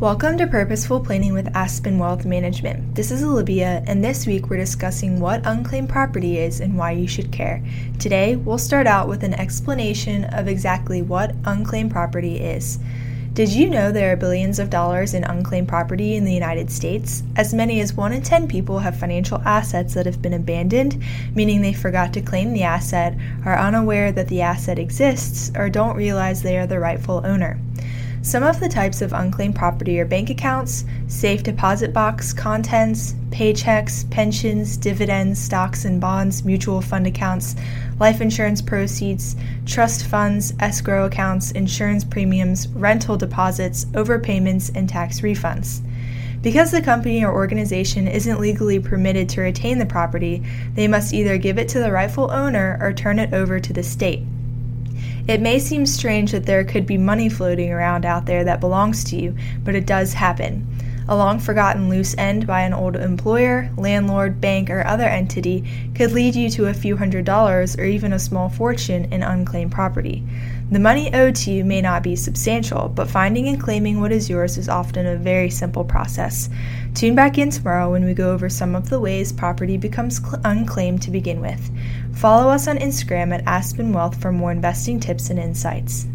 Welcome to Purposeful Planning with Aspen Wealth Management. This is Olivia, and this week we're discussing what unclaimed property is and why you should care. Today, we'll start out with an explanation of exactly what unclaimed property is. Did you know there are billions of dollars in unclaimed property in the United States? As many as 1 in 10 people have financial assets that have been abandoned, meaning they forgot to claim the asset, are unaware that the asset exists, or don't realize they are the rightful owner. Some of the types of unclaimed property are bank accounts, safe deposit box contents, paychecks, pensions, dividends, stocks and bonds, mutual fund accounts, life insurance proceeds, trust funds, escrow accounts, insurance premiums, rental deposits, overpayments, and tax refunds. Because the company or organization isn't legally permitted to retain the property, they must either give it to the rightful owner or turn it over to the state. It may seem strange that there could be money floating around out there that belongs to you, but it does happen. A long forgotten loose end by an old employer, landlord, bank, or other entity could lead you to a few hundred dollars or even a small fortune in unclaimed property. The money owed to you may not be substantial, but finding and claiming what is yours is often a very simple process. Tune back in tomorrow when we go over some of the ways property becomes cl- unclaimed to begin with. Follow us on Instagram at Aspen Wealth for more investing tips and insights.